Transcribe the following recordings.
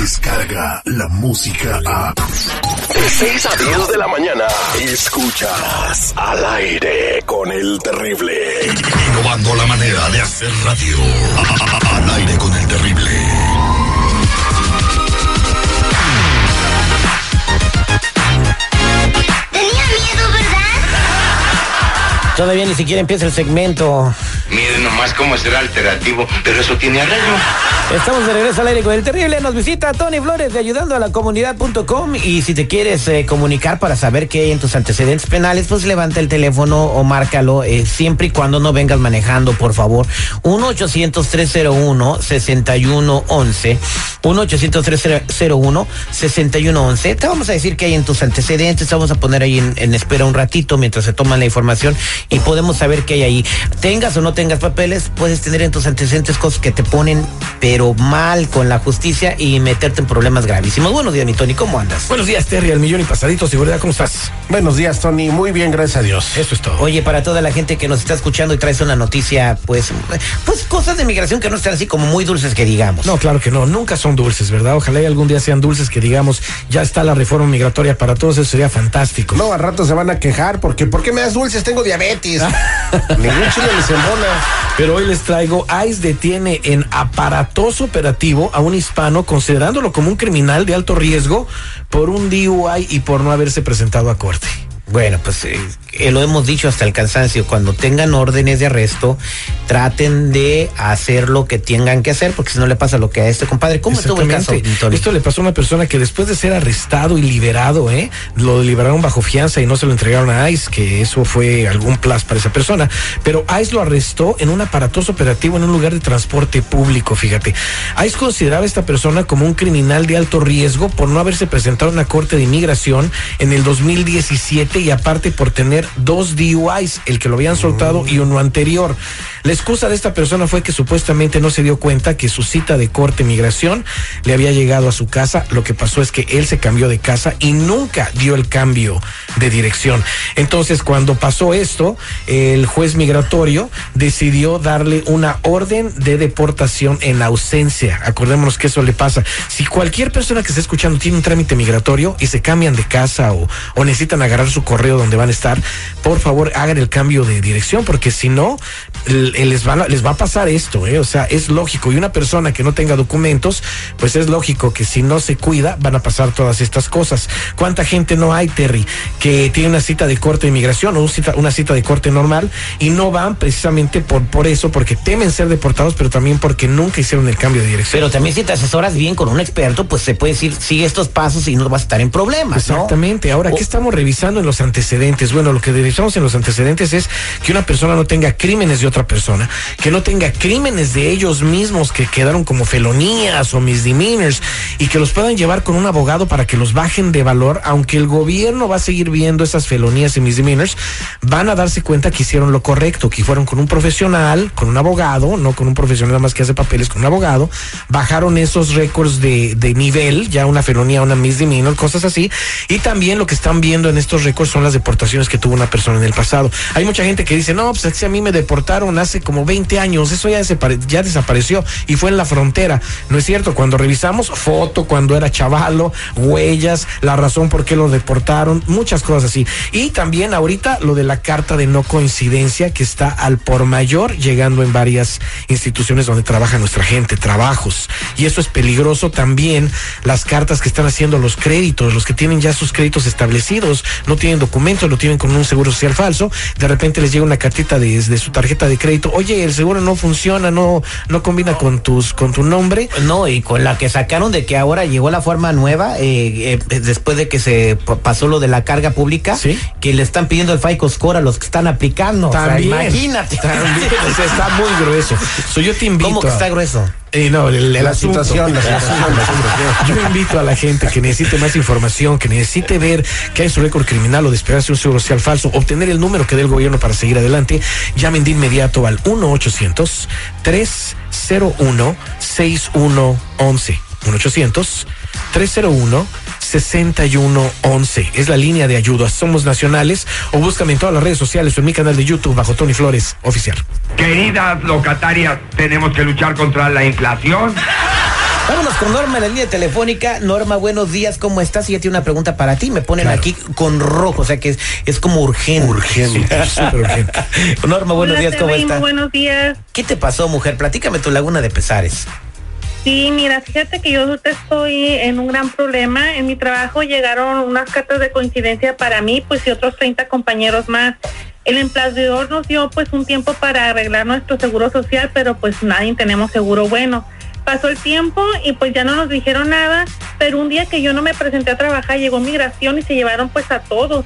llega la música a... De 6 a 10 de la mañana, escuchas al aire con el terrible. Innovando la manera de hacer radio. Al aire con el terrible. Tenía miedo, ¿verdad? Todavía ni siquiera empieza el segmento. Miren nomás cómo será alternativo, pero eso tiene arreglo. Estamos de regreso al aire con el terrible. Nos visita Tony Flores de ayudando a la comunidad.com. Y si te quieres eh, comunicar para saber qué hay en tus antecedentes penales, pues levanta el teléfono o márcalo eh, siempre y cuando no vengas manejando, por favor. 1-800-301-6111. 1-800-301-6111. Te vamos a decir qué hay en tus antecedentes. Te vamos a poner ahí en, en espera un ratito mientras se toman la información y podemos saber qué hay ahí. Tengas o no tengas papeles, puedes tener en tus antecedentes cosas que te ponen, pero mal con la justicia y meterte en problemas gravísimos. Buenos días, mi Tony, ¿cómo andas? Buenos días, Terry, al millón y pasadito, seguridad, ¿cómo estás? Buenos días, Tony. Muy bien, gracias a Dios. Eso es todo. Oye, para toda la gente que nos está escuchando y traes una noticia, pues, pues cosas de migración que no están así como muy dulces que digamos. No, claro que no, nunca son dulces, ¿verdad? Ojalá y algún día sean dulces que digamos, ya está la reforma migratoria para todos, eso sería fantástico. No, al rato se van a quejar porque ¿por qué me das dulces? Tengo diabetes. Ningún chile les embona. Pero hoy les traigo, ICE detiene en aparatoso operativo a un hispano considerándolo como un criminal de alto riesgo por un DUI y por no haberse presentado a corte. Bueno, pues eh, eh, lo hemos dicho hasta el cansancio, cuando tengan órdenes de arresto, traten de hacer lo que tengan que hacer, porque si no le pasa lo que a este compadre. ¿Cómo estuvo el caso. Tony? Esto le pasó a una persona que después de ser arrestado y liberado, ¿eh? lo liberaron bajo fianza y no se lo entregaron a ICE, que eso fue algún plus para esa persona. Pero ICE lo arrestó en un aparatoso operativo en un lugar de transporte público, fíjate. ICE consideraba a esta persona como un criminal de alto riesgo por no haberse presentado en una corte de inmigración en el 2017 y aparte por tener dos DUIs, el que lo habían soltado y uno anterior. La excusa de esta persona fue que supuestamente no se dio cuenta que su cita de corte migración le había llegado a su casa. Lo que pasó es que él se cambió de casa y nunca dio el cambio de dirección. Entonces, cuando pasó esto, el juez migratorio decidió darle una orden de deportación en ausencia. Acordémonos que eso le pasa. Si cualquier persona que esté escuchando tiene un trámite migratorio y se cambian de casa o, o necesitan agarrar su correo donde van a estar, por favor hagan el cambio de dirección, porque si no, les va, a- les va a pasar esto, ¿eh? O sea, es lógico. Y una persona que no tenga documentos, pues es lógico que si no se cuida, van a pasar todas estas cosas. ¿Cuánta gente no hay, Terry, que tiene una cita de corte de inmigración o un cita- una cita de corte normal y no van precisamente por, por eso, porque temen ser deportados, pero también porque nunca hicieron el cambio de dirección? Pero también si te asesoras bien con un experto, pues se puede decir, sigue estos pasos y no vas a estar en problemas, ¿no? Exactamente. Ahora, ¿qué O- estamos revisando en los antecedentes? Bueno, lo que revisamos en los antecedentes es que una persona no tenga crímenes de otra persona, que no tenga crímenes de ellos mismos que quedaron como felonías o misdemeanors y que los puedan llevar con un abogado para que los bajen de valor, aunque el gobierno va a seguir viendo esas felonías y misdemeanors, van a darse cuenta que hicieron lo correcto, que fueron con un profesional, con un abogado, no con un profesional nada más que hace papeles, con un abogado, bajaron esos récords de, de nivel, ya una felonía, una misdemeanor, cosas así, y también lo que están viendo en estos récords son las deportaciones que tuvo una persona en el pasado. Hay mucha gente que dice, no, pues es que a mí me deportaron hace como 20 años, eso ya, desapare- ya desapareció y fue en la frontera. No es cierto, cuando revisamos foto, cuando era chavalo, huellas, la razón por qué lo deportaron, muchas cosas así. Y también ahorita lo de la carta de no coincidencia que está al por mayor llegando en varias instituciones donde trabaja nuestra gente, trabajos. Y eso es peligroso también, las cartas que están haciendo los créditos, los que tienen ya sus créditos establecidos, no tienen documentos, lo tienen con un seguro social falso, de repente les llega una cartita de, su tarjeta crédito, oye, el seguro no funciona, no, no combina con tus, con tu nombre. No, y con la que sacaron de que ahora llegó la forma nueva, eh, eh, después de que se pa- pasó lo de la carga pública, Sí. que le están pidiendo el FICO score a los que están aplicando. O sea, También. imagínate. También, o sea, está muy grueso. So, yo te invito. ¿Cómo que está grueso? Eh, no, el, el La asunto- situación, la situación, la situación. Yo invito a la gente que necesite más información, que necesite ver que hay su récord criminal o despegarse un seguro social falso, obtener el número que dé el gobierno para seguir adelante, llamen de inmediato al 1-800-301-6111. 1-800-301-6111. Es la línea de ayuda. Somos nacionales o búscame en todas las redes sociales o en mi canal de YouTube bajo Tony Flores Oficial. Queridas locatarias, tenemos que luchar contra la inflación. Vámonos con Norma en la línea telefónica. Norma, buenos días, ¿cómo estás? Y ya tiene una pregunta para ti. Me ponen Claro. aquí con rojo, o sea que es, es como urgente. Urgente. Súper urgente. Norma, buenos Hola, días, ¿cómo estás? buenos días. ¿Qué te pasó, mujer? Platícame tu laguna de pesares. Sí, mira, fíjate que yo ahorita estoy en un gran problema. En mi trabajo llegaron unas cartas de coincidencia para mí, pues y otros 30 compañeros más. El empleador nos dio pues un tiempo para arreglar nuestro seguro social, pero pues nadie tenemos seguro bueno. Pasó el tiempo y pues ya no nos dijeron nada, pero un día que yo no me presenté a trabajar llegó migración y se llevaron pues a todos.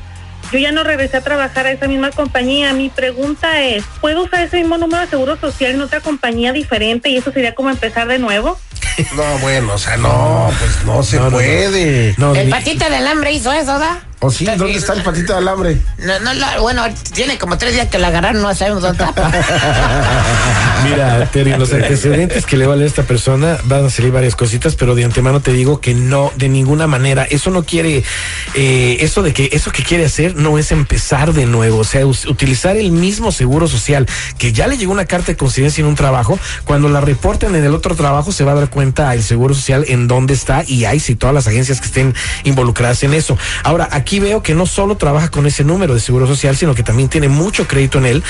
Yo ya no regresé a trabajar a esa misma compañía. Mi pregunta es, ¿puedo usar ese mismo número de seguro social en otra compañía diferente y eso sería como empezar de nuevo? No, bueno, o sea, no, pues no se No, no, no. puede. No, El ni- patita del hambre hizo eso, ¿da? ¿O sí? ¿Dónde está el patito de alambre? No, no, la- bueno, tiene como tres días que la agarraron, no sabemos dónde está. Mira, Terry, los antecedentes que le vale a esta persona van a salir varias cositas, pero de antemano te digo que no, de ninguna manera. Eso no quiere, eh, eso de que, eso que quiere hacer no es empezar de nuevo. O sea, utilizar el mismo seguro social que ya le llegó una carta de coincidencia en un trabajo, cuando la reporten en el otro trabajo se va a dar cuenta el seguro social en dónde está y hay si todas las agencias que estén involucradas en eso. Ahora, aquí veo que no solo trabaja con ese número de seguro social, sino que también tiene mucho crédito en él.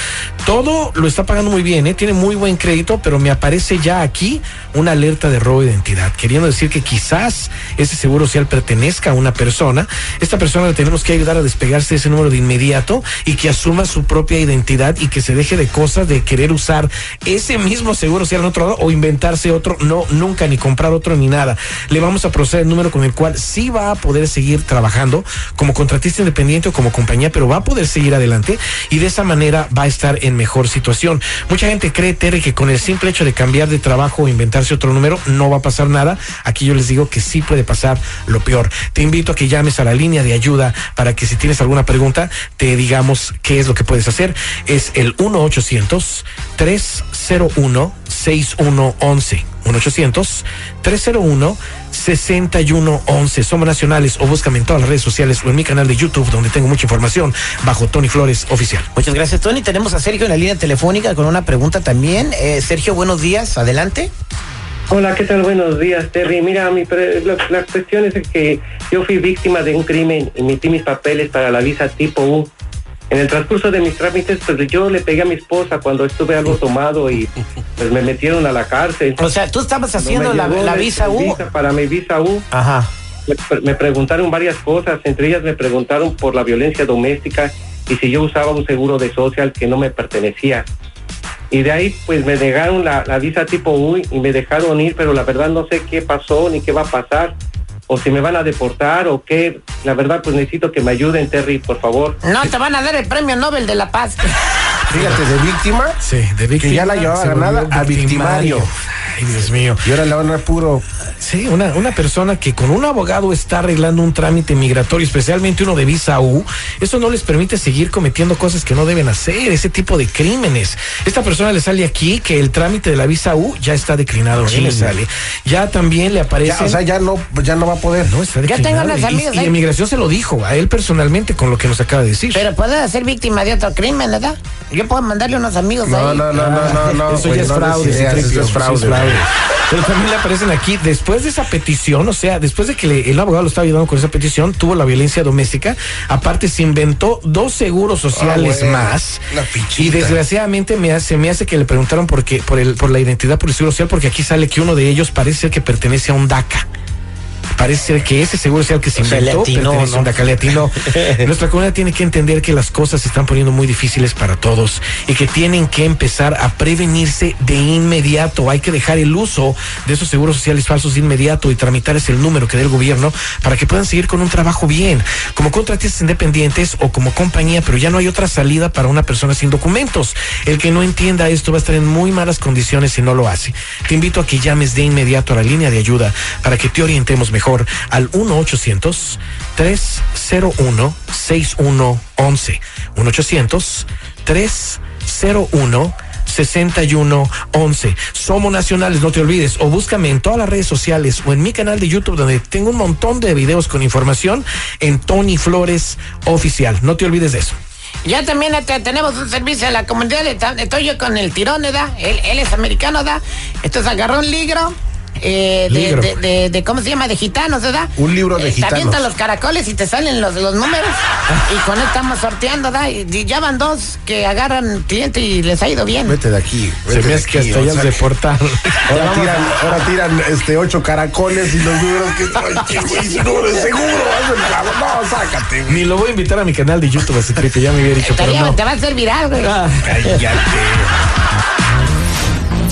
Todo lo está pagando muy bien, ¿eh? tiene muy buen crédito, pero me aparece ya aquí una alerta de robo de identidad, queriendo decir que quizás ese seguro social pertenezca a una persona. Esta persona le tenemos que ayudar a despegarse de ese número de inmediato y que asuma su propia identidad y que se deje de cosas de querer usar ese mismo seguro social en otro lado o inventarse otro, no, nunca, ni comprar otro ni nada. Le vamos a proceder el número con el cual sí va a poder seguir trabajando como contratista independiente o como compañía, pero va a poder seguir adelante y de esa manera va a estar en mejor situación. Mucha gente cree, Terry, que con el simple hecho de cambiar de trabajo o inventarse otro número no va a pasar nada. Aquí yo les digo que sí puede pasar lo peor. Te invito a que llames a la línea de ayuda para que si tienes alguna pregunta te digamos qué es lo que puedes hacer. Es el 1-800-301-6111. 1-800-301-6111. Somos nacionales o búscame en todas las redes sociales o en mi canal de YouTube donde tengo mucha información bajo Tony Flores Oficial. Muchas gracias, Tony. Tenemos a Sergio en la línea telefónica con una pregunta también. Eh, Sergio, buenos días. Adelante. Hola, ¿qué tal? Buenos días, Terry. Mira, mi pre- la, la cuestión es que yo fui víctima de un crimen, emití mis papeles para la visa tipo U. En el transcurso de mis trámites, pues yo le pegué a mi esposa cuando estuve algo tomado y pues me metieron a la cárcel. O sea, tú estabas haciendo la, visa U. visa para mi visa U, Ajá. me, me preguntaron varias cosas, entre ellas me preguntaron por la violencia doméstica y si yo usaba un seguro de social que no me pertenecía. Y de ahí pues me negaron la, la visa tipo U y me dejaron ir, pero la verdad no sé qué pasó ni qué va a pasar, o si me van a deportar o qué. La verdad pues necesito que me ayuden, Terry, por favor. No te van a dar el premio Nobel de la Paz. Fíjate, de víctima. Sí, de víctima. Que ya la llevaba ganada a victimario. Ay, Dios mío. Y ahora le van a puro. Sí, una, una persona que con un abogado está arreglando un trámite migratorio, especialmente uno de visa U, eso no les permite seguir cometiendo cosas que no deben hacer, ese tipo de crímenes. Esta persona le sale aquí que el trámite de la visa U ya está declinado, ahí le sale. Ya también le aparece. Ya, o sea, ya no, ya no va a poder. no, está Ya declinado. tengo unos Y- amigos y, ahí. inmigración se lo dijo a él personalmente con lo que nos acaba de decir. Pero puedes ser víctima de otro crimen, ¿verdad? Yo puedo mandarle unos amigos No, ahí. no, no, no, no, no. Eso güey, ya es no fraude, ideas, eso es fraude. Pero también le aparecen aquí, después de esa petición, o sea, después de que le- el abogado lo estaba ayudando con esa petición, tuvo la violencia doméstica. Aparte, se inventó dos seguros sociales bueno, más. la fichita. Y desgraciadamente me hace, me hace que le preguntaron por qué, por el, por la identidad por el seguro social, porque aquí sale que uno de ellos parece ser que pertenece a un DACA. Parece ser que ese seguro social que se O sea, inventó atinó, pertenece a un ¿no? Nuestra comunidad tiene que entender que las cosas se están poniendo muy difíciles para todos y que tienen que empezar a prevenirse de inmediato. Hay que dejar el uso de esos seguros sociales falsos de inmediato y tramitar ese el número que dé el gobierno para que puedan seguir con un trabajo bien, como contratistas independientes o como compañía, pero ya no hay otra salida para una persona sin documentos. El que no entienda esto va a estar en muy malas condiciones si no lo hace. Te invito a que llames de inmediato a la línea de ayuda para que te orientemos mejor al 1-800-301-6111. 1-800-301. 6111. Somos nacionales, no te olvides. O búscame en todas las redes sociales o en mi canal de YouTube donde tengo un montón de videos con información en Tony Flores Oficial. No te olvides de eso. Ya también tenemos un servicio a la comunidad. Estoy yo con el tirón, ¿verdad? Él, él es americano, ¿verdad? Entonces agarró un libro, eh, de, de, de- de- ¿cómo se llama? De gitanos, ¿verdad? Un libro de Eh, gitanos. Te avientan los caracoles y te salen los, los números. y con él estamos sorteando, ¿verdad? Y, y ya van dos que agarran cliente y les ha ido bien. Vete de aquí. Se vete me de hace que hasta ya se deportaron. Ahora tiran, ahora tiran este ocho caracoles y los números que traen, ¿qué, güey? De seguro. No, sácate, güey. Ni lo voy a invitar a mi canal de YouTube, ese tripe, ya me había dicho, pero Estaría- no. Te va a hacer viral, güey. Ah.